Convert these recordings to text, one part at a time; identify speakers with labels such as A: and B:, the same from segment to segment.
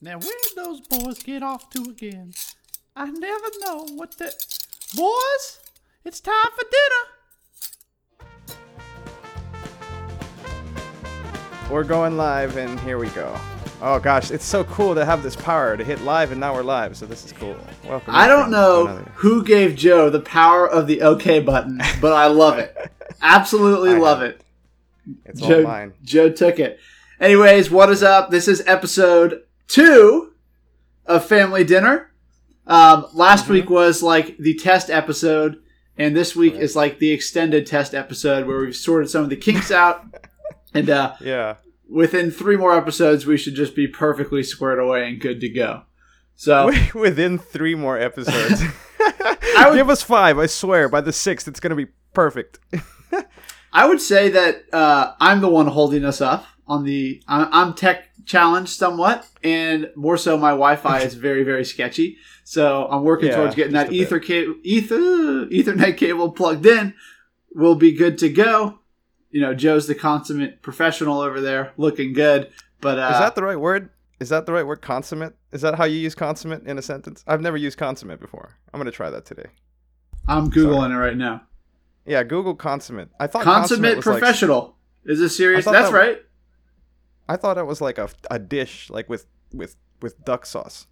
A: Now where those boys get off to again? I never know what the boys. It's time for dinner.
B: We're going live, and here we go. Oh gosh, it's so cool to have this power to hit live, and now we're live, so this is cool. Welcome.
C: I don't know
B: another-
C: who gave Joe the power of the OK button, but I love it. Absolutely
B: I
C: love
B: have
C: it.
B: It's all
C: Joe,
B: mine.
C: Joe took it. Anyways, what is up? This is episode two of Family Dinner. Um, last
B: Mm-hmm.
C: week was like the test episode, and this week is like the extended test episode where we've sorted some of the kinks out. And uh,
B: Yeah.
C: within three more episodes, we should just be perfectly squared away and good to go. So
B: Within three more episodes.
C: would-
B: Give us five, I swear. By the sixth, it's gonna be perfect.
C: I would say that uh, I'm the one holding us up on the. I'm tech challenged somewhat, and more so, my Wi-Fi is very, very sketchy. So I'm working
B: Yeah,
C: towards getting that ether cable, ether, Ethernet cable plugged in. We'll be good to go. You know, Joe's the consummate professional over there, looking good. But uh,
B: Is that the right word? Is that the right word? Consummate? Is that how you use consummate in a sentence? I've never used consummate before. I'm gonna try that today.
C: I'm googling it right now.
B: Yeah, Google consummate. I thought
C: Consummate
B: like-
C: professional. is this serious? That's
B: that-
C: right.
B: I thought it was like a, a dish, like with with with duck sauce.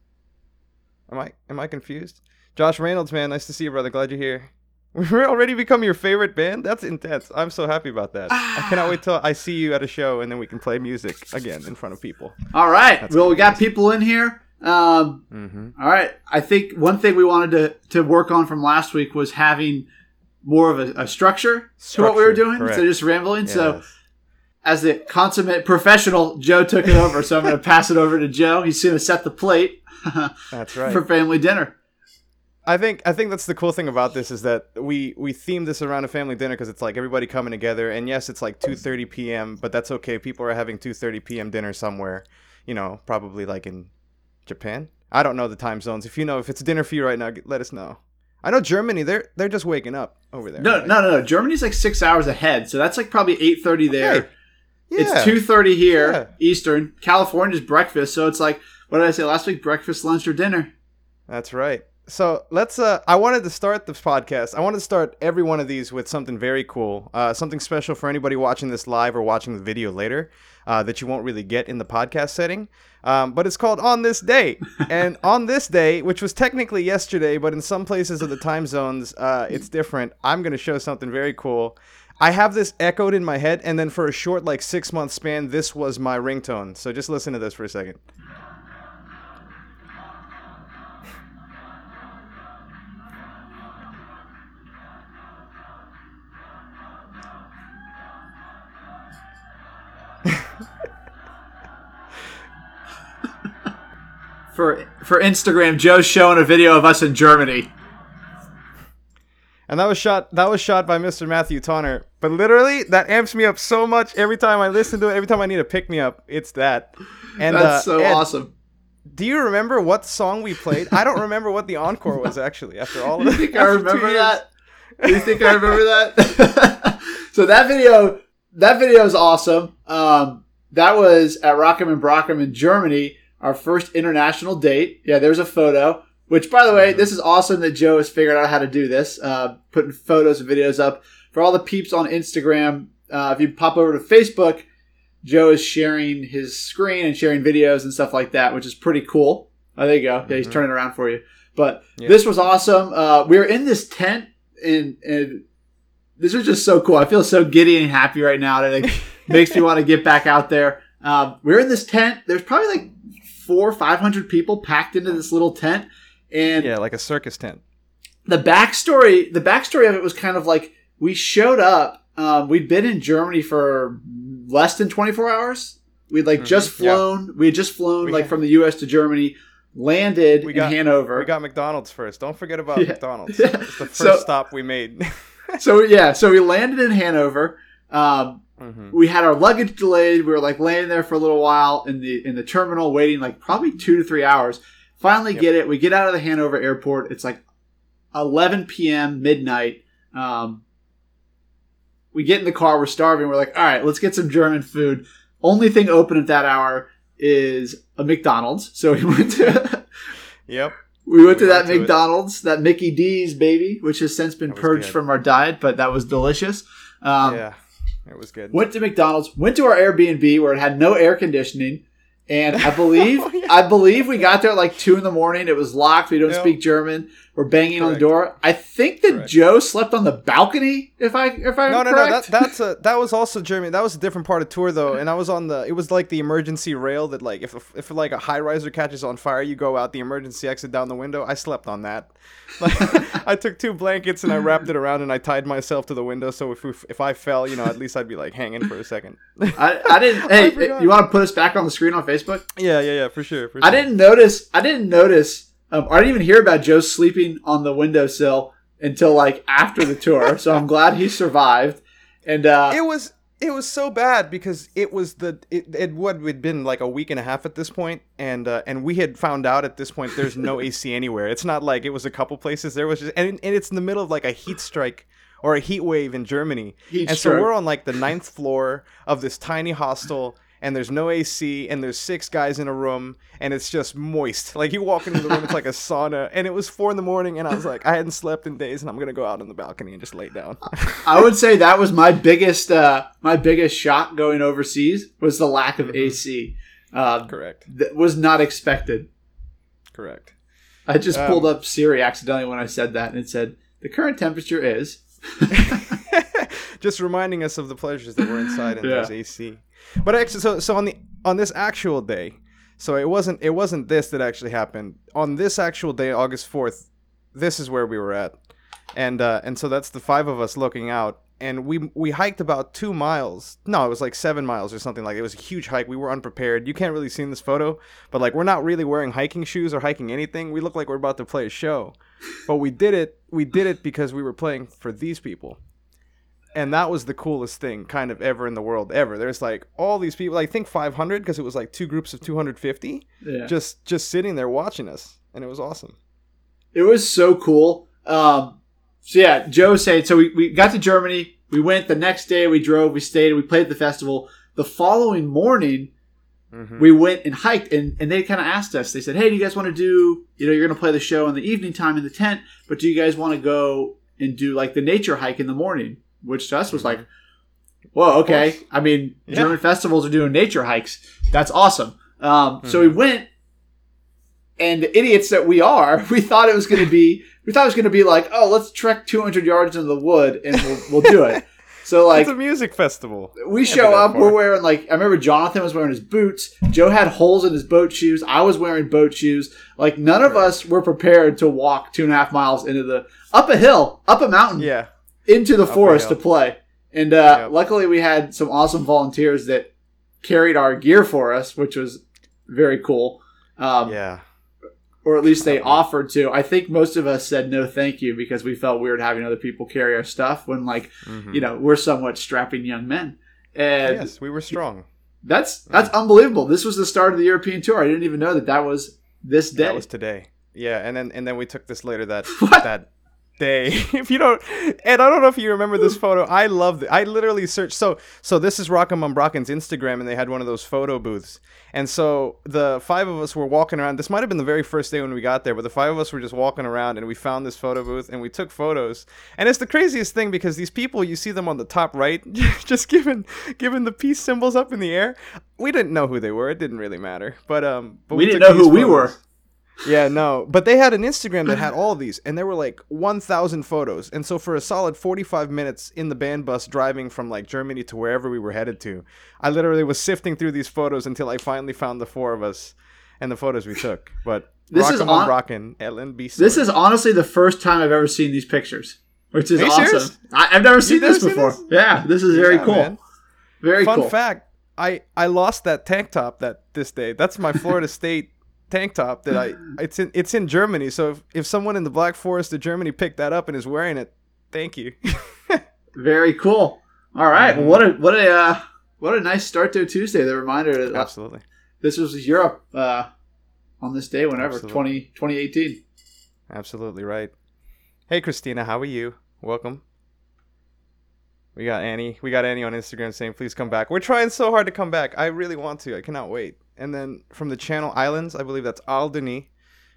B: Am I am I confused? Josh Reynolds, man, nice to see you, brother. Glad you're here. We're already become your favorite band. That's intense. I'm so happy about that. I cannot wait till I see you at a show and then we can play music again in front of people.
C: All right.
B: That's
C: well, we got
B: amazing.
C: people in here. Um,
B: Mm-hmm.
C: All right. I think one thing we wanted to, to work on from last week was having more of a, a structure, to what we were doing
B: correct.
C: instead of just rambling. So, as the consummate professional, Joe took it over. So, I'm going to pass it over to Joe. He's going to set the plate
B: that's right.
C: for family dinner.
B: I think I think that's the cool thing about this is that we we theme this around a family dinner because it's like everybody coming together and yes it's like 2:30 p.m. but that's okay people are having 2:30 p.m. dinner somewhere you know probably like in Japan I don't know the time zones if you know if it's dinner for you right now let us know I know Germany they're they're just waking up over there
C: No,
B: right?
C: no, no, no. Germany's like six hours ahead. So, that's like probably 8.30 there.
B: Okay. Yeah.
C: It's 2.30 here,
B: Yeah.
C: Eastern. California's breakfast. So, it's like, what did I say last week? Breakfast, lunch, or dinner.
B: That's right. So let's. Uh, I wanted to start this podcast. I wanted to start every one of these with something very cool, uh, something special for anybody watching this live or watching the video later uh, that you won't really get in the podcast setting. Um, but it's called On This Day, and on this day, which was technically yesterday, but in some places of the time zones, uh, it's different. I'm going to show something very cool. I have this echoed in my head, and then for a short, like six month span, this was my ringtone. So just listen to this for a second.
C: For, for Instagram, Joe's showing a video of us in Germany.
B: And that was shot. That was shot by Mr. Matthew Tonner. But literally, that amps me up so much every time I listen to it. Every time I need a pick me up, it's that. And
C: That's
B: uh,
C: so
B: Ed,
C: awesome.
B: Do you remember what song we played? I don't remember what the encore was actually. After all of
C: You think I remember that? Do you think I remember that? so that video, that video is awesome. Um, that was at Rocken am Brocken in Germany, our first international date. Yeah, there's a photo. Which, by the way,
B: Mm-hmm.
C: this is awesome that Joe has figured out how to do this. Uh, putting photos and videos up for all the peeps on Instagram. Uh, if you pop over to Facebook, Joe is sharing his screen and sharing videos and stuff like that, which is pretty cool. Oh, there you go. Yeah, he's
B: Mhm.
C: turning around for you. But
B: Yeah.
C: this was awesome. Uh, we were in this tent, and, and this was just so cool. I feel so giddy and happy right now. That it makes me want to get back out there. Um, we are in this tent. There's probably like four, five hundred people packed into this little tent, and
B: Yeah, like a circus tent.
C: the backstory the backstory of it was kind of like we showed up um, we'd been in germany for less than 24 hours we'd like
B: Mhm,
C: just
B: yeah.
C: flown we had just flown
B: We
C: like
B: had-
C: from the us to germany landed
B: We
C: in
B: got-
C: hanover
B: We got McDonald's first. Don't forget about
C: Yeah.
B: McDonald's.
C: Yeah.
B: It's the first
C: So-
B: stop we made.
C: so yeah so we landed in hanover um,
B: Mhm.
C: we had our luggage delayed we were like laying there for a little while in the in the terminal waiting like probably two to three hours finally
B: Yep.
C: get it we get out of the hanover airport it's like 11 p.m midnight um, we get in the car we're starving we're like all right let's get some german food only thing open at that hour is a McDonald's. So we went to
B: Yep.
C: we went to that
B: to it.
C: McDonald's, that Mickey D's baby, which has since been purged
B: good.
C: from our diet, but that was delicious. Um,
B: yeah. It was good.
C: Went to McDonald's, went to our Airbnb where it had no air conditioning, and I believe
B: Oh, yeah.
C: I believe we got there at like two in the morning. It was locked. We don't
B: Yeah.
C: speak German. We're banging on the door. I think that
B: Correct.
C: Joe slept on the balcony. If I if I'm
B: No, no,
C: correct.
B: no. That, that's a that was also Jeremy. That was a different part of tour though, and I was on the. It was like the emergency rail that like if if like a high riser catches on fire, you go out the emergency exit down the window. I slept on that. Like, I took two blankets and I wrapped it around and I tied myself to the window so if we, if I fell, you know, at least I'd be like hanging for a second.
C: I, I didn't. Hey,
B: forgot.
C: you want to put us back on the screen on Facebook?
B: yeah, yeah, yeah, for sure. For
C: I didn't notice. I didn't notice. Um, I didn't even hear about Joe sleeping on the windowsill until like after the tour. so I'm glad he survived. And uh,
B: it was it was so bad because it was the it, it what had been like a week and a half at this point and uh, and we had found out at this point there's no AC anywhere. It's not like it was a couple places there was just and, and it's in the middle of like a heat strike or a heat wave in Germany.
C: Heat
B: and
C: stroke.
B: so we're on like the ninth floor of this tiny hostel and there's no AC and there's six guys in a room and it's just moist. Like you walk into the room, it's like a sauna. And it was four in the morning and I was like, I hadn't slept in days and I'm gonna go out on the balcony and just lay down.
C: I would say that was my biggest uh, my biggest shock going overseas was the lack of AC. Uh,
B: Correct.
C: that was not expected.
B: Correct.
C: I just
B: Um,
C: pulled up Siri accidentally when I said that, and it said the current temperature is.
B: just reminding us of the pleasures that were inside and
C: Yeah.
B: there's AC. But actually, so so on the on this actual day, so it wasn't it wasn't this that actually happened. On this actual day, August fourth, this is where we were at, and uh, and so that's the five of us looking out, and we we hiked about two miles. No, it was like seven miles or something like. It was a huge hike. We were unprepared. You can't really see in this photo, but like we're not really wearing hiking shoes or hiking anything. We look like we're about to play a show, but we did it. We did it because we were playing for these people and that was the coolest thing kind of ever in the world ever there's like all these people i think 500 because it was like two groups of 250
C: Yeah.
B: just just sitting there watching us and it was awesome
C: It was so cool. Um, so yeah, Joe was saying. So we, we got to Germany. We went the next day. We drove. We stayed. We played the festival. The following morning,
B: Mhm.
C: we went and hiked. And, and they kind of asked us. They said, "Hey, do you guys want to do? You know, you're going to play the show in the evening time in the tent, but do you guys want to go and do like the nature hike in the morning?" Which to us was like, "Whoa, okay." I mean,
B: Yeah.
C: German festivals are doing nature hikes. That's awesome. Um, So we went and the idiots that we are, we thought it was going to be, we thought it was going to be like, oh, let's trek 200 yards into the wood and we'll, we'll do it. So like
B: it's a music festival
C: we
B: Can't
C: show up,
B: far.
C: we're wearing like I remember Jonathan was wearing his boots. Joe had holes in his boat shoes. I was wearing boat shoes. Like none of us were prepared to walk two and a half miles into the up a hill, up a mountain,
B: yeah
C: into the forest to play. And uh,
B: Yep.
C: luckily, we had some awesome volunteers that carried our gear for us, which was very cool. Um,
B: yeah
C: or at least they offered to. I think most of us said no, thank you, because we felt weird having other people carry our stuff when, like,
B: Mhm.
C: you know, we're somewhat strapping young men, and
B: yes we were strong
C: that's that's unbelievable. This was the start of the European tour. I didn't even know that that was this day.
B: that was today yeah and then and then we took this later that that day. If you don't and i don't know if you remember this photo. I loved it. I literally searched so so this is Rocken am Brocken's instagram and they had one of those photo booths. And so the five of us were walking around. This might have been the very first day when we got there but the five of us were just walking around and we found this photo booth and we took photos. And it's the craziest thing because these people you see them on the top right just giving giving the peace symbols up in the air. We didn't know who they were. It didn't really matter. But um but
C: We didn't know who
B: these
C: we were.
B: Yeah, no. But they had an Instagram that had all of these, and there were like 1,000 photos. And so for a solid 45 minutes in the band bus driving from like Germany to wherever we were headed to, I literally was sifting through these photos until I finally found the four of us and the photos we took. But
C: This is on-
B: Rockin', LNB.
C: This is honestly the first time I've ever seen these pictures, which is awesome.
B: serious?
C: I, I've never seen this before.
B: this?
C: Yeah, this is very
B: Yeah,
C: cool.
B: man.
C: Very
B: Fun
C: cool.
B: fact: I I lost that tank top that this day. That's my Florida State tank top that I it's in it's in Germany. So if, if someone in the Black Forest of Germany picked that up and is wearing it, thank you.
C: Very cool. All right. Well, what a what a uh, what a nice start to a Tuesday. The reminder that
B: Absolutely.
C: this was Europe uh, on this day, whenever
B: Absolutely.
C: 20, 2018.
B: Absolutely right. Hey Christina, how are you? Welcome. We got Annie. We got Annie on Instagram saying, "Please come back." We're trying so hard to come back. I really want to. I cannot wait. And then from the Channel Islands, I believe that's Alderney,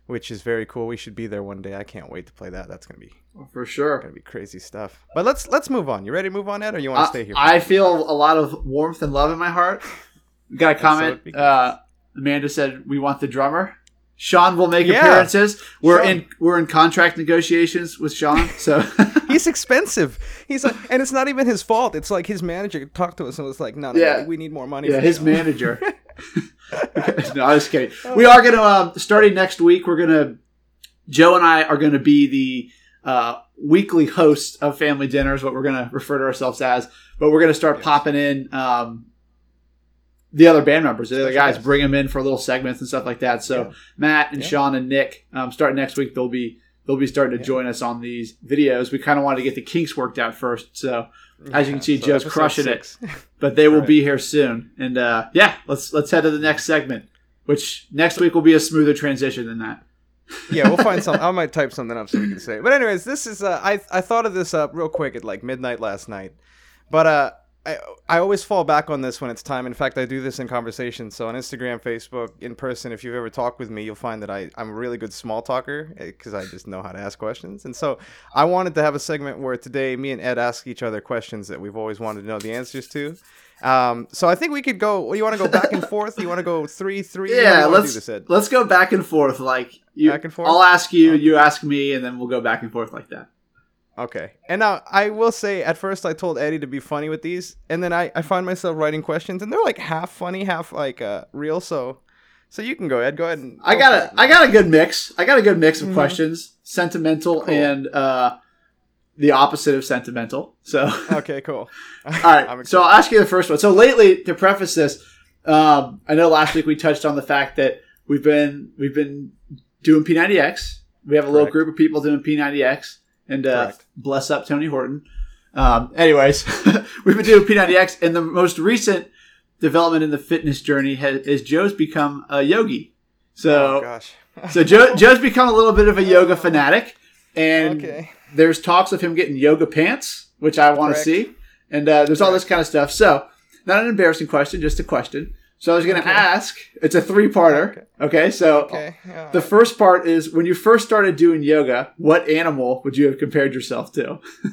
B: which is very cool. We should be there one day. I can't wait to play that. That's gonna be
C: For sure.
B: gonna be crazy stuff. But let's let's move on. You ready to move on, Ed, or you want to
C: I,
B: stay here?
C: I feel a lot of warmth and love in my heart. We got a comment.
B: it'd
C: uh, Amanda said we want the drummer. Sean will make
B: Yeah.
C: appearances. We're
B: Sean.
C: in we're in contract negotiations with Sean. So
B: He's expensive. He's like, and it's not even his fault. It's like his manager talked to us and was like, "No, no,
C: Yeah.
B: we need more money."
C: yeah, his
B: Sean."
C: manager. no, I was kidding. We are gonna um, starting next week. We're gonna Joe and I are gonna be the uh, weekly hosts of Family Dinners. What we're gonna refer to ourselves as, but we're gonna start
B: Yes.
C: popping in um, the other band members, the other
B: Special
C: guys, bring them in for little segments and stuff like that. So
B: Yeah.
C: Matt and
B: Yeah.
C: Sean and Nick, um, starting next week, they'll be they'll be starting to
B: Yeah.
C: join us on these videos. We kind of wanted to get the kinks worked out first, so as you can see,
B: so
C: Joe's crushing it. but they will
B: Right.
C: be here soon. And uh, yeah, let's let's head to the next segment, which next week will be a smoother transition than that.
B: yeah, we'll find some. I might type something up so we can say. it. But anyways, this is. Uh, I I thought of this up real quick at like midnight last night, but uh, I I always fall back on this when it's time. In fact, I do this in conversation. So on Instagram, Facebook, in person, if you've ever talked with me, you'll find that I I'm a really good small talker because I just know how to ask questions. And so I wanted to have a segment where today me and Ed ask each other questions that we've always wanted to know the answers to. Um, so I think we could go. Do you want to go back and forth? You want to go three, three? How do you
C: Yeah, let's
B: this, Ed?
C: let's go back and forth. Like you,
B: Back and forth?
C: I'll ask you, you ask me, and then we'll go back and forth like that.
B: Okay. And now I will say at first I told Eddie to be funny with these, and then I, I find myself writing questions and they're like half funny, half like uh real, so so you can go ahead. go ahead and
C: I got
B: for
C: a
B: it.
C: I got a good mix. I got a good mix of
B: Mhm.
C: questions, sentimental
B: Cool.
C: and uh, the opposite of sentimental. So.
B: Okay, cool.
C: All right. So. I'll ask you the first one. So lately, to preface this, um, I know last week we touched on the fact that we've been we've been doing P90X. We have a little group of people doing P90X, and uh, bless up Tony Horton. Um, anyways, we've been doing P90X, and the most recent development in the fitness journey has, is Joe's become a yogi.
B: oh
C: So
B: gosh.
C: so Joe, Joe's become a little bit of a yoga fanatic, and
B: okay.
C: there's talks of him getting yoga pants, which I want to see. And uh, there's all this kind of stuff. So, not an embarrassing question, just a question. So, I was going to
B: Okay.
C: ask. It's a three-parter.
B: Okay.
C: Okay. so,
B: Okay.
C: the first part is when you first started doing yoga, what animal would you have compared yourself to?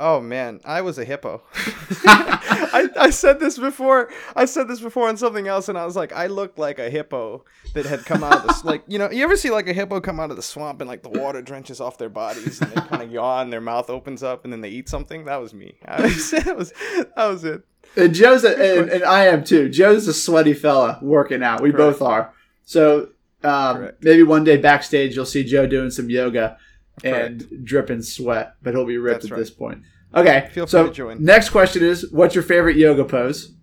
B: Oh man, I was a hippo. I, I said this before. I said this before on something else, and I was like, I looked like a hippo that had come out of the like you know. You ever see like a hippo come out of the swamp and like the water drenches off their bodies and they kind of yawn, their mouth opens up, and then they eat something? That was me. I was, that was that was it.
C: And Joe's a, and, and I am too. Joe's a sweaty fella working out. We
B: Correct.
C: both are. So um, maybe one day backstage you'll see Joe doing some yoga and dripping sweat, but he'll be ripped
B: That's
C: at
B: right.
C: this point. Okay.
B: Feel free
C: so
B: to join.
C: next question is, what's your favorite yoga pose?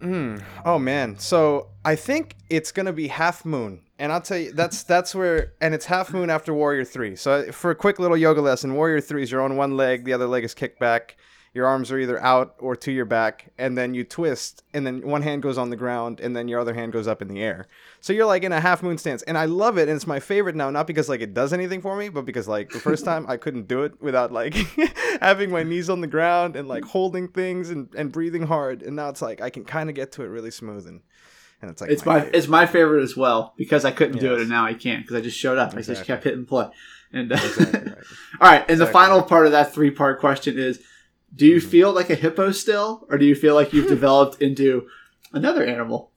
B: Mm. Oh man. So I think it's gonna be half moon, and I'll tell you that's that's where, and it's half moon after Warrior Three. So for a quick little yoga lesson, Warrior Three is you're on one leg, the other leg is kicked back. Your arms are either out or to your back, and then you twist, and then one hand goes on the ground, and then your other hand goes up in the air. So you're like in a half moon stance, and I love it, and it's my favorite now. Not because like it does anything for me, but because like the first time I couldn't do it without like having my knees on the ground and like holding things and, and breathing hard, and now it's like I can kind of get to it really smooth, and and it's like
C: It's my
B: favorite.
C: it's my favorite as well because I couldn't do it and now I can't because I just showed up. I just kept hitting play. And uh,
B: Exactly right.
C: all right, and the final part of that three part question is: Do you
B: Mhm.
C: feel like a hippo still, or do you feel like you've developed into another animal?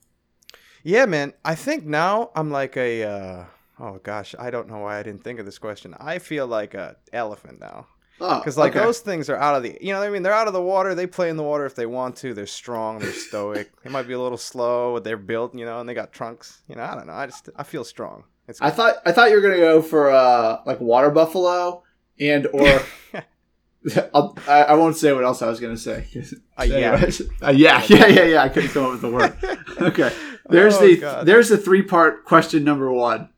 B: Yeah, man. I think now I'm like a. Uh, oh gosh, I don't know why I didn't think of this question. I feel like a elephant now
C: Oh,
B: because like
C: okay.
B: those things are out of the. You know what I mean? They're out of the water. They play in the water if they want to. They're strong. They're stoic. they might be a little slow. but They're built. You know, and they got trunks. You know, I don't know. I just I feel strong. It's
C: I thought I thought you were gonna go for uh like water buffalo and or I'll, I, I won't say what else I was gonna say.
B: A yak.
C: Anyways, uh, yeah, yeah, yeah, yeah. I couldn't come up with the word. Okay, there's
B: Oh,
C: the
B: God.
C: there's the three part question number one.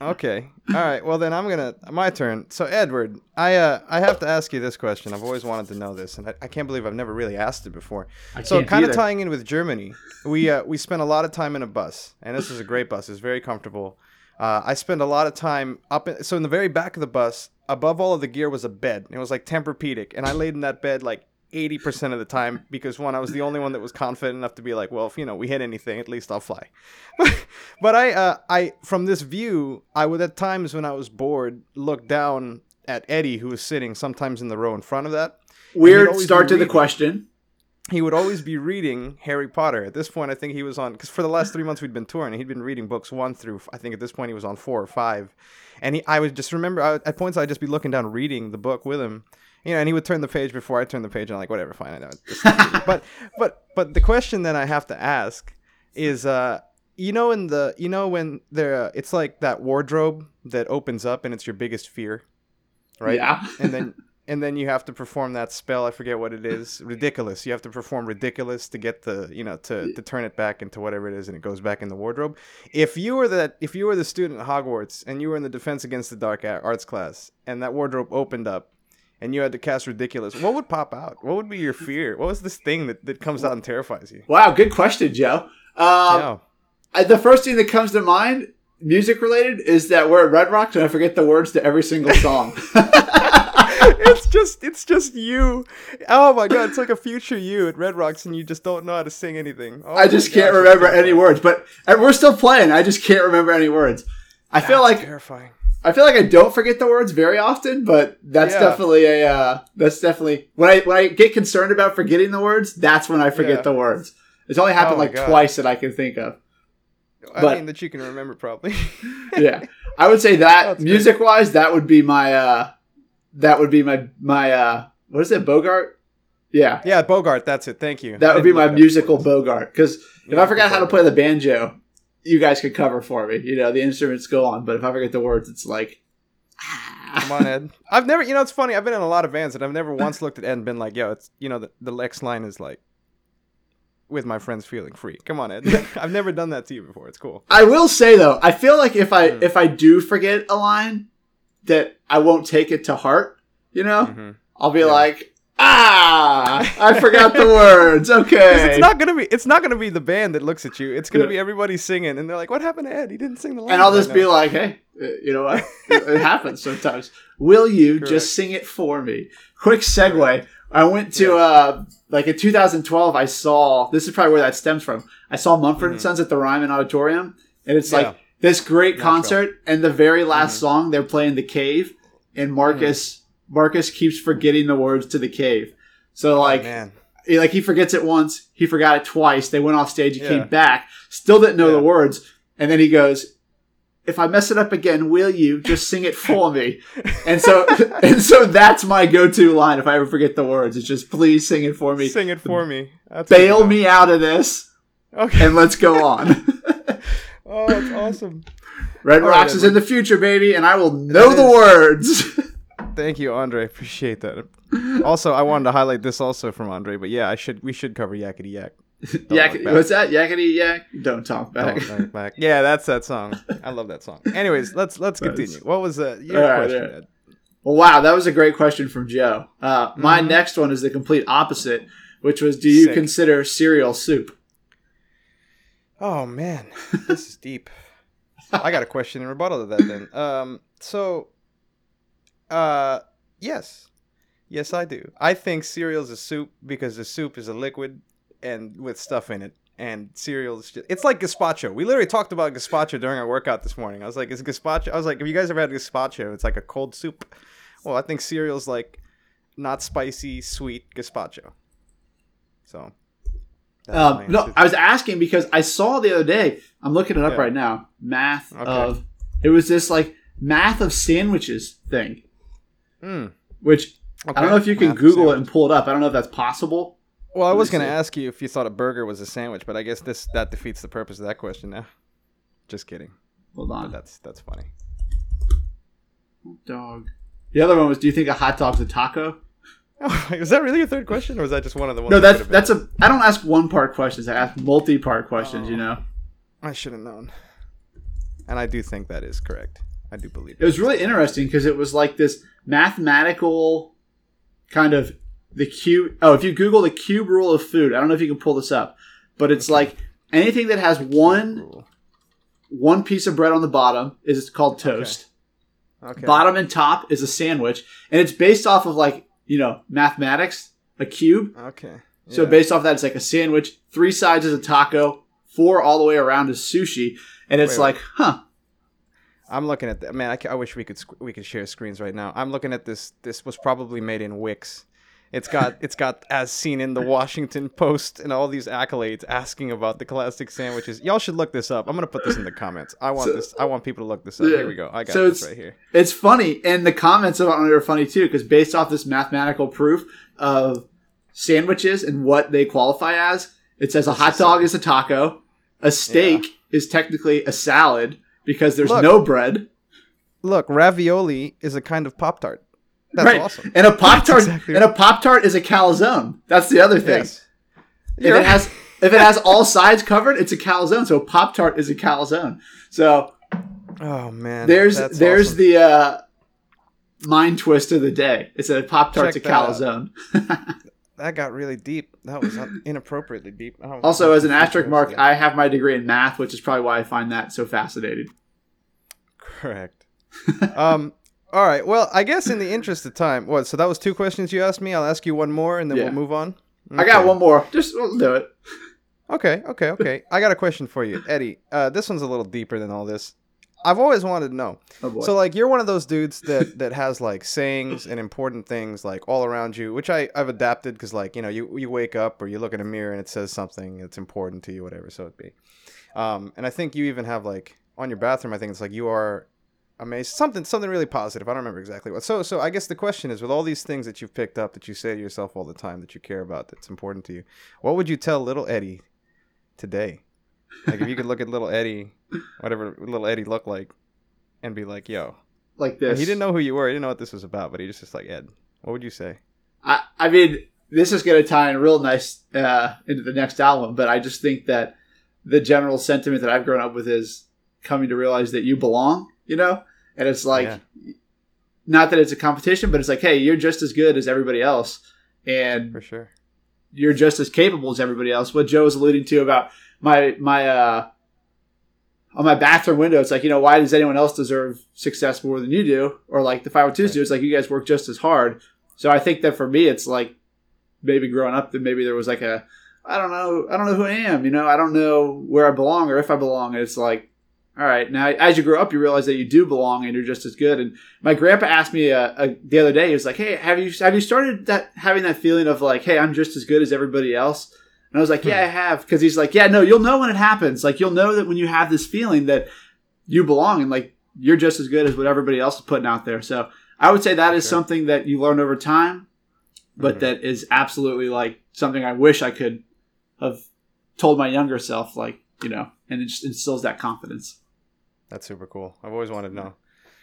B: Okay. All right. Well, then I'm gonna my turn. So Edward, I uh I have to ask you this question. I've always wanted to know this, and I, I can't believe I've never really asked it before.
C: I
B: So kind of tying in with Germany, we uh, we spent a lot of time in a bus, and this is a great bus. It's very comfortable. Uh, I spend a lot of time up in, so in the very back of the bus above all of the gear was a bed. It was like Tempur-Pedic, and I laid in that bed like 80% of the time because one, I was the only one that was confident enough to be like, well, if you know we hit anything, at least I'll fly. but I, uh, I from this view, I would at times when I was bored look down at Eddie, who was sitting sometimes in the row in front of that.
C: Weird start to the question.
B: He would always be reading Harry Potter. At this point, I think he was on because for the last three months we'd been touring, he'd been reading books one through. I think at this point he was on four or five, and he, I would just remember I, at points I'd just be looking down reading the book with him, you know, and he would turn the page before I turned the page, and I'm like, whatever, fine, I know. But but but the question that I have to ask is, uh, you know, in the you know when there, uh, it's like that wardrobe that opens up and it's your biggest fear, right?
C: Yeah.
B: and then and then you have to perform that spell. I forget what it is. Ridiculous. You have to perform ridiculous to get the you know to, to turn it back into whatever it is, and it goes back in the wardrobe. If you were that if you were the student at Hogwarts and you were in the Defense Against the Dark Arts class, and that wardrobe opened up. And you had to cast ridiculous. What would pop out? What would be your fear? What was this thing that, that comes out and terrifies you?
C: Wow, good question, Joe. Um,
B: yeah.
C: The first thing that comes to mind, music related, is that we're at Red Rocks and I forget the words to every single song.
B: it's just it's just you. Oh my god, it's like a future you at Red Rocks and you just don't know how to sing anything. Oh
C: I just can't
B: gosh,
C: remember any words, but and we're still playing. I just can't remember any words. I feel like
B: terrifying.
C: I feel like I don't forget the words very often, but that's
B: Yeah.
C: definitely a uh, that's definitely when I when I get concerned about forgetting the words, that's when I forget
B: Yeah.
C: the words. It's only happened
B: Oh
C: like
B: God.
C: twice that I can think of.
B: I
C: but-
B: mean that you can remember probably.
C: Yeah, I would say that music wise, that would be my uh, that would be my my uh, what is it, boggart? Yeah,
B: yeah, boggart. That's it. Thank you.
C: that
B: I
C: would be my musical
B: words.
C: boggart. Because if I
B: Yeah,
C: forgot how to play the banjo, you guys could cover for me. You know, the instruments go on, but if I forget the words, it's like.
B: Come on, Ed. I've never, you know, it's funny. I've been in a lot of bands, and I've never once looked at Ed and been like, "Yo, it's you know, the, the next line is like, with my friends feeling free." Come on, Ed. I've never done that to you before. It's cool.
C: I will say though, I feel like if I
B: Mm.
C: if I do forget a line, that I won't take it to heart. You know,
B: Mhm.
C: I'll be
B: Yeah.
C: like, ah, I forgot the words. Okay,
B: It's not gonna be. It's not gonna be the band that looks at you. It's gonna
C: Yeah.
B: be everybody singing, and they're like, "What happened to Ed? He didn't sing the line."
C: and I'll
B: right
C: just
B: now."
C: be like, hey, uh, you know what? it happens sometimes. Will you
B: Correct.
C: just sing it for me? Quick segue. I went to uh like in 2012. I saw this is probably where that stems from. I saw Mumford and
B: Mhm.
C: Sons at the Ryman Auditorium, and it's
B: Yeah.
C: like this great
B: Nashville.
C: concert. And the very last
B: Mhm.
C: song, they're playing the cave, and Marcus
B: Mm-hmm.
C: Marcus keeps forgetting the words to the cave. So
B: Oh,
C: like
B: man.
C: he- like he forgets it once, he forgot it twice. They went off stage, he
B: Yeah.
C: came back, still didn't know
B: Yeah.
C: the words, and then he goes, "If I mess it up again, will you just sing it for me?" and so and so that's my go-to line if I ever forget the words. It's just please sing it for me,
B: Sing it for me. That's
C: bail me out of this.
B: Okay.
C: and let's go on.
B: Oh, that's awesome.
C: Red
B: All right,
C: Rocks is in the future, baby, and I will know the
B: is-
C: words.
B: Thank you, Andre. Appreciate that. Also, I wanted to highlight this also from Andre, but yeah, I should. We should cover Yakety Yak.
C: Yak- what's that? Yakety yak. Don't talk back.
B: Don't back. Yeah, that's that song. I love that song. Anyways, let's let's continue. What was uh, your
C: right,
B: question?
C: right. Well, wow, that was a great question from Joe. Uh, my
B: Mhm.
C: next one is the complete opposite, which was Do you
B: Sick.
C: consider cereal soup?
B: Oh man, this is deep. I got a question in rebuttal to that then. Um, so, uh, yes, yes, I do. I think cereal's a soup because the soup is a liquid and with stuff in it. And cereal's just, it's like gazpacho. We literally talked about gazpacho during our workout this morning. I was like, is gazpacho? I was like, have you guys ever had gazpacho? It's like a cold soup. Well, I think cereal's like not spicy, sweet gazpacho. So,
C: Um, no. I was asking because I saw the other day, I'm looking it up
B: Yeah.
C: right now, math
B: Okay.
C: of, it was this like math of sandwiches thing,
B: Mm,
C: which I don't know if you can
B: Math
C: Google it and pull it up. I don't know if that's possible.
B: Well, I was going to ask you if you thought a burger was a sandwich, but I guess this that defeats the purpose of that question now. Just kidding.
C: Hold
B: But
C: on.
B: that's that's funny.
C: Dog. The other one was Do you think a hot dog's a taco?
B: Oh, is that really a third question, or was that just one of the ones?
C: No,
B: that
C: that's that's a. I don't ask one part questions. I ask multi part questions. You
B: Oh.
C: know.
B: I should have known. And I do think that is correct. I do believe
C: It was really interesting because it was like this mathematical kind of the cube. Oh, if you Google the cube rule of food, I don't know if you can pull this up, but it's
B: Okay.
C: like anything that has one
B: Rule.
C: one piece of bread on the bottom is called toast.
B: Okay.
C: Bottom and top is a sandwich, and it's based off of like you know mathematics, a cube.
B: Okay.
C: So based off that, it's like a sandwich. Three sides is a taco. Four all the way around is sushi, and it's
B: Wait,
C: like, huh?
B: I'm looking at that. Man, I, I wish we could sc- we could share screens right now. I'm looking at this. This was probably made in Wix. It's got it's got as seen in the Washington Post and all these accolades asking about the classic sandwiches. Y'all should look this up. I'm gonna put this in the comments. I want
C: So-
B: this. I want people to look this up.
C: Yeah.
B: Here we go. I got
C: So
B: this
C: it's-
B: right here.
C: It's funny, and the comments about it are funny too, because based off this mathematical proof of sandwiches and what they qualify as, it says a hot dog is a taco, a steak is technically a salad because there's
B: Look.
C: no bread,
B: Look, ravioli is a kind of pop tart. That's
C: right?
B: awesome.
C: And a pop tart,
B: exactly
C: and a pop tart is a calzone. That's the other thing.
B: Yes.
C: If
B: You're
C: it has if it has all sides covered, it's a calzone. So pop tart is a calzone. So
B: Oh man.
C: there's
B: that's
C: there's
B: awesome.
C: the uh, mind twist of the day. It's a pop tart's a
B: Check that out.
C: calzone.
B: that got really deep. That was inappropriately deep. I don't-
C: Also, as an asterisk mark, I have my degree in math, which is probably why I find that so fascinating.
B: Correct. um. All right. Well, I guess in the interest of time, what? So that was two questions you asked me. I'll ask you one more, and then
C: Yeah.
B: we'll move on.
C: I got one more. Just we'll do it.
B: Okay. Okay. Okay. I got a question for you, Eddie. Uh, this one's a little deeper than all this. I've always wanted to know.
C: Oh boy.
B: So, like, you're one of those dudes that that has like sayings and important things like all around you, which I I've adapted because like you know you you wake up or you look in a mirror and it says something that's important to you, whatever so it be. Um, and I think you even have like on your bathroom. I think it's like you are amazed something something really positive. I don't remember exactly what. So so I guess the question is with all these things that you've picked up that you say to yourself all the time that you care about that's important to you, what would you tell little Eddie today? Like if you could look at little Eddie, whatever little Eddie looked like, and be like, "Yo,
C: like this.
B: he didn't know who you were. He didn't know what this was about, but he just just like Ed. What would you say?
C: I, I mean, this is going to tie in real nice uh, into the next album, but I just think that the general sentiment that I've grown up with is coming to realize that you belong, you know? And it's like,
B: Yeah.
C: not that it's a competition, but it's like, hey, you're just as good as everybody else. And
B: For sure.
C: you're just as capable as everybody else. What Joe was alluding to about my my uh on my bathroom window, it's like, you know, why does anyone else deserve success more than you do? Or like the 502s
B: Right.
C: do, it's like you guys work just as hard. So I think that for me it's like maybe growing up that maybe there was like a I don't know, I don't know who I am, you know, I don't know where I belong or if I belong. And it's like, all right, now as you grow up, you realize that you do belong and you're just as good. And my grandpa asked me uh, uh, the other day, he was like, "Hey, have you have you started that having that feeling of like, hey, I'm just as good as everybody else?" And I was like, "Yeah, I have," because he's like, "Yeah, no, you'll know when it happens. Like, you'll know that when you have this feeling that you belong and like you're just as good as what everybody else is putting out there." So I would say that is something that you learn over time, but
B: Mhm.
C: that is absolutely like something I wish I could have told my younger self, like you know, and it just instills that confidence.
B: That's super cool. I've always wanted to know.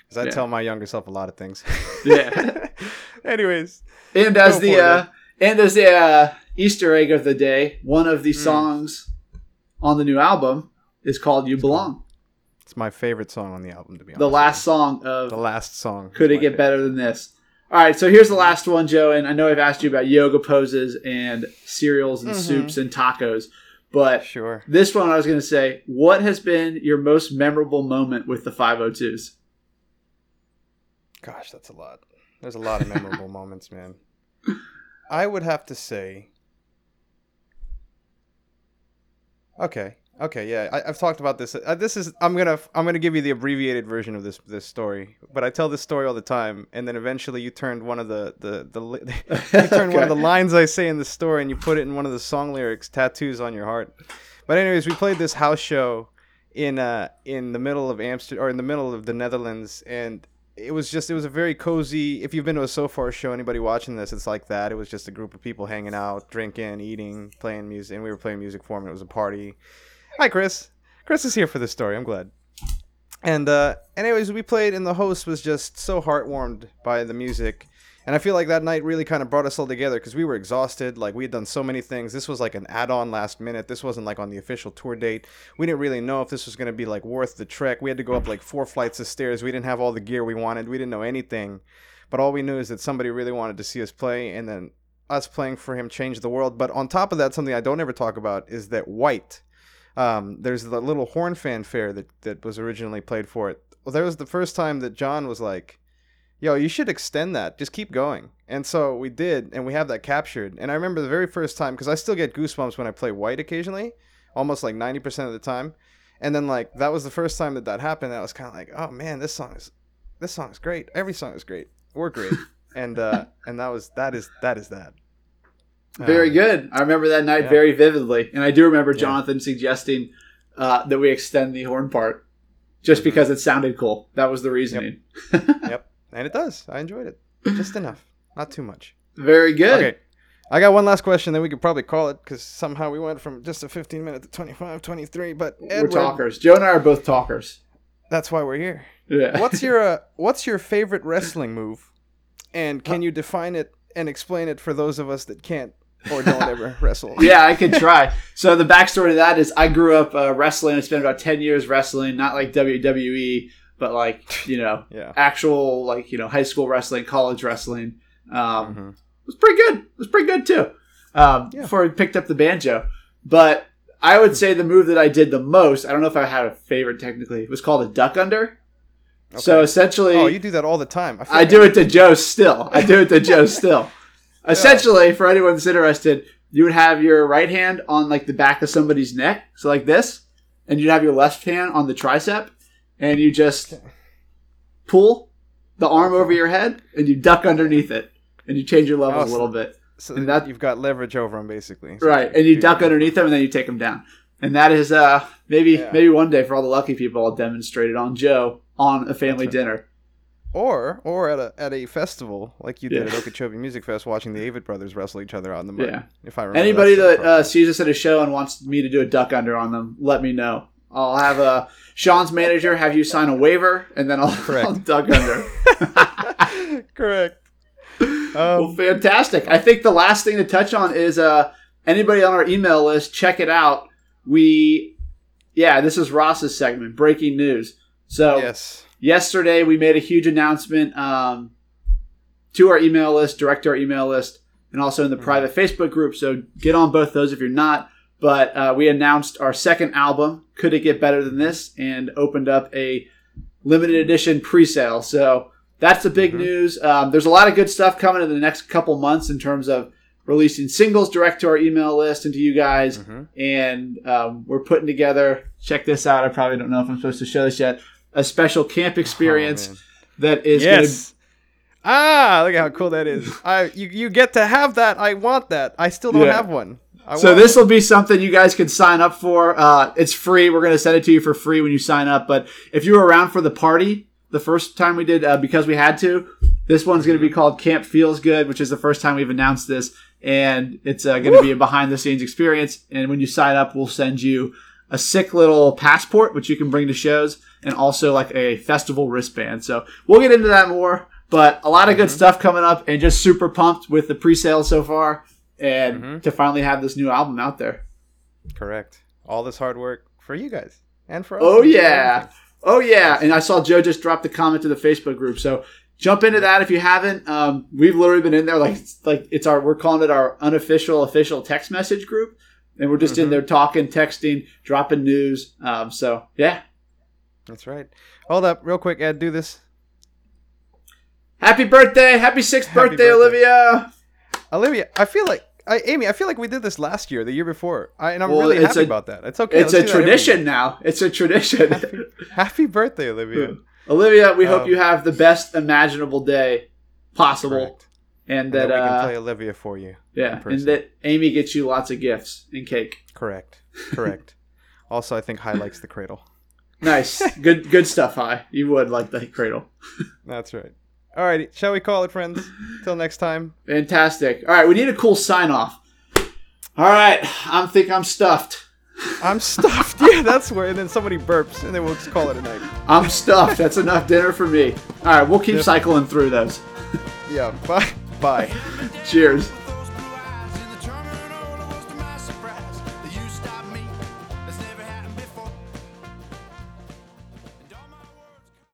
B: Because I
C: Yeah.
B: tell my younger self a lot of things.
C: Yeah.
B: Anyways.
C: And as the uh, and as the uh, Easter egg of the day, one of the
B: Mm.
C: songs on the new album is called "You Belong."
B: It's my favorite song on the album, to be honest.
C: The last song of
B: The last song.
C: "Could It Get
B: favorite.
C: Better Than This." All right, so here's the last one, Joe. And I know I've asked you about yoga poses and cereals and
B: Mhm.
C: soups and tacos, but
B: Sure.
C: this one I was going to say, what has been your most memorable moment with the 502s?
B: Gosh, that's a lot. There's a lot of memorable moments, man. I would have to say. Okay. Okay. Yeah, I, I've talked about this. Uh, this is I'm gonna I'm gonna give you the abbreviated version of this this story. But I tell this story all the time, and then eventually you turned one of the the the li- you turn one of the lines I say in the story and you put it in one of the song lyrics, tattoos on your heart. But anyways, we played this house show in uh in the middle of Amsterdam or in the middle of the Netherlands and it was just it was a very cozy if you've been to a so far show anybody watching this it's like that it was just a group of people hanging out drinking eating playing music and we were playing music for them it was a party hi chris. Chris is here for this story. I'm glad. And uh anyways we played and the host was just so heartwarmed by the music. And i feel like that night really kind of brought us all together because we were exhausted. Like we had done so many things. This was like an add-on last minute. This wasn't like on the official tour date. We didn't really know if this was going to be like worth the trek. We had to go up like four flights of stairs. We didn't have all the gear we wanted. We didn't know anything. But all we knew is that somebody really wanted to see us play and then us playing for him changed the world. But on top of that something i don't ever talk about is that white um, there's the little horn fanfare that, that was originally played for it well, there was the first time that John was like, "Yo, you should extend that. Just keep going." And so we did, and we have that captured. And I remember the very first time because I still get goosebumps when I play White occasionally, almost like ninety percent of the time. And then like that was the first time that that happened. I was kind of like, "Oh man, this song is, this song is great. Every song is great. We're great." and uh, and that was that is that is that.
C: Very
B: Um,
C: good. I remember that night
B: yeah.
C: very vividly, and I do remember
B: Yeah.
C: Jonathan suggesting uh, that we extend the horn part just
B: Mhm.
C: because it sounded cool. That was the reasoning.
B: Yep, and it does. I enjoyed it just enough, not too much.
C: Very good.
B: Okay. I got one last question, then we could probably call it because somehow we went from just a 15 minute to 25, 23. But
C: We're talkers. Joe and I are both talkers.
B: that's why we're here.
C: Yeah.
B: What's your uh, What's your favorite wrestling move, and can you define it and explain it for those of us that can't or don't ever wrestle?
C: yeah, I could try. So the backstory to that is I grew up uh, wrestling. I spent about ten years wrestling, not like WWE, but like you know
B: Yeah.
C: actual like you know high school wrestling, college wrestling. Um,
B: Mhm.
C: It was pretty good. It was pretty good too. Um,
B: Yeah.
C: Before I picked up the banjo, but I would say the move that I did the most. I don't know if I had a favorite technically. It was called a duck under. So essentially,
B: Oh, you do that all the time.
C: I
B: like
C: do it to Joe still. I do it to Joe still. Essentially, for anyone that's interested, you would have your right hand on like the back of somebody's neck, so like this, and you'd have your left hand on the tricep, and you just pull the arm over your head, and you duck underneath it, and you change your levels a little bit,
B: So
C: and
B: that, you've got leverage over them, basically. So
C: right? And you duck underneath them, and then you take them down. And that is uh maybe
B: Yeah.
C: maybe one day for all the lucky people, I'll demonstrate it on Joe on a family
B: right.
C: dinner.
B: Or or at a at a festival like you did at Okeechobee Music Fest, watching the Avett brothers wrestle each other out in the mud.
C: Yeah.
B: If I remember.
C: Anybody that uh, sees us at a show and wants me to do a duck under on them, let me know. I'll have uh, Sean's manager have you sign a waiver, and then I'll,
B: Correct.
C: I'll duck under.
B: Correct.
C: well,
B: Um,
C: fantastic. I think the last thing to touch on is uh, anybody on our email list, check it out. We, yeah, this is Ross's segment, breaking news. So
B: yes.
C: Yesterday we made a huge announcement um, to our email list, direct to our email list, and also in the
B: Mhm.
C: private Facebook group. So get on both those if you're not. But uh, we announced our second album, Could It Get Better Than This, and opened up a limited edition pre-sale. So that's the big
B: Mhm.
C: news. Um, there's a lot of good stuff coming in the next couple months in terms of releasing singles direct to our email list and to you guys
B: Mhm.
C: and um, we're putting together. Check this out. I probably don't know if I'm supposed to show this yet. A special camp experience
B: Oh, man.
C: that is going to.
B: yes. Ah, look at how cool that is. I you, you get to have that. I want that. I still don't
C: Yeah.
B: have one. I
C: So this will be something you guys can sign up for. Uh, it's free. We're going to send it to you for free when you sign up. But if you were around for the party the first time we did, uh, because we had to, this one's going to be called Camp Feels Good, which is the first time we've announced this, and it's uh, going to be a behind the scenes experience. And when you sign up, we'll send you a sick little passport, which you can bring to shows, and also like a festival wristband. So we'll get into that more. But a lot of good stuff coming up, and just super pumped with the pre-sale so far, and
B: Mhm.
C: to finally have this new album out there.
B: correct. All this hard work for you guys and for us.
C: Oh yeah, oh yeah! And I saw Joe just drop the comment to the Facebook group, so jump into that if you haven't. Um, we've literally been in there like like it's our we're calling it our unofficial official text message group, and we're just in
B: Mhm.
C: there talking, texting, dropping news. Um, so yeah,
B: That's right. Hold up, real quick, Ed. Do this.
C: happy birthday, happy sixth
B: Happy
C: birthday,
B: birthday.
C: Olivia.
B: Olivia, I feel like I, Amy, I feel like we did this last year, the year before, I, and I'm
C: Well,
B: really happy
C: a-
B: about that. It's okay.
C: it's a
B: do that every
C: tradition now. It's a tradition.
B: Happy, happy birthday, Olivia.
C: Olivia, we hope
B: Um,
C: you have the best imaginable day possible,
B: Correct.
C: and
B: And
C: that
B: that we can
C: uh,
B: play Olivia for you.
C: yeah, and that Amy gets you lots of gifts and cake.
B: Correct. Correct. also, I think High likes the cradle.
C: Nice, good, good stuff. Hi, you would like the cradle.
B: That's right. Alrighty, shall we call it, friends? Till next time.
C: Fantastic. All right, we need a cool sign off. All right, I think I'm stuffed.
B: I'm stuffed. yeah, that's where. And then somebody burps, and then we'll just call it a night.
C: I'm stuffed. That's enough dinner for me. All right, we'll keep cycling through those.
B: Yeah. Bye. Bye.
C: Cheers.